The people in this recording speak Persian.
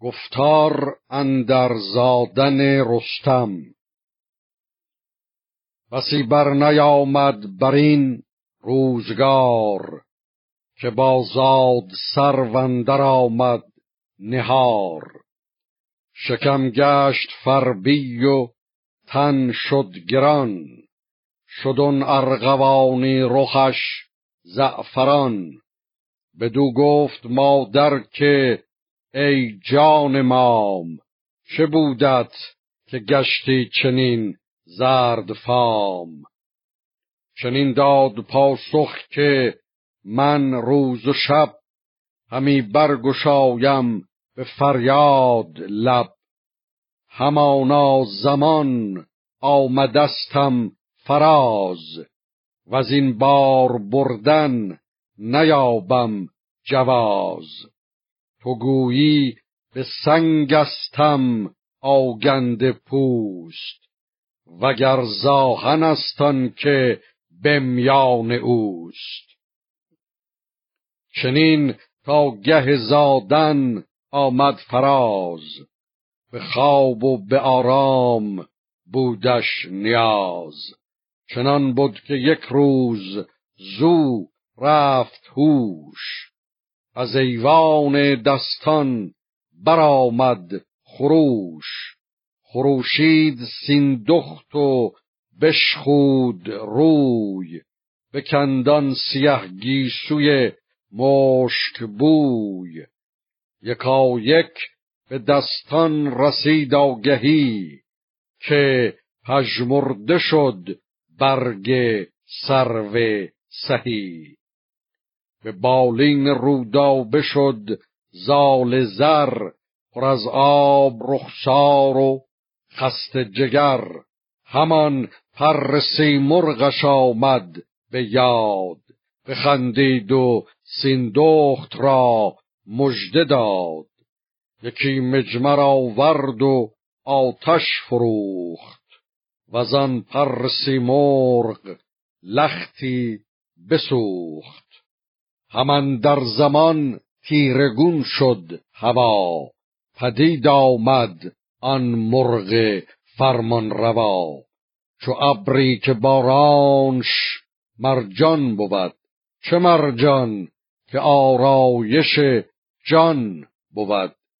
گفتار اندر زادن رستم. بسی بر نیامد بر این روزگار که با زاد سروندر آمد نهار. شکم گشت فربی و تن شد گران. شدن ارغوانی رخش زعفران. بدو گفت مادر که ای جان مام چه بودت که گشتی چنین زرد فام؟ چنین داد پاسخ که من روز و شب همی برگشایم به فریاد لب. همانا زمان آمدستم فراز و از این بار بردن نیابم جواز. تو گویی به سنگستم آگند پوست وگر زاهن استان که به میان اوست. چنین تا گه زادن آمد فراز به خواب و به آرام بودش نیاز. چنان بود که یک روز زو رفت هوش. از ایوان دستان برآمد خروش. خروشید سیندخت و بشخود روی. به کندان سیه گیسوی مشک بوی. یکا یک به دستان رسید آگهی که پژمرده شد برگ سرو سهی. به بالین رودابه شد زال زر پر از آب رخسار و خست جگر. همان پر سیمرغش آمد به یاد بخندید و سیندخت را مژده داد. یکی مجمر آورد و آتش فروخت وزان پر سیمرغ لختی بسوخت. همان در زمان تیرگون شد هوا پدید آمد آن مرغ فرمان روا چو ابری که بارانش مرجان بود چه مرجان که آرایش جان بود.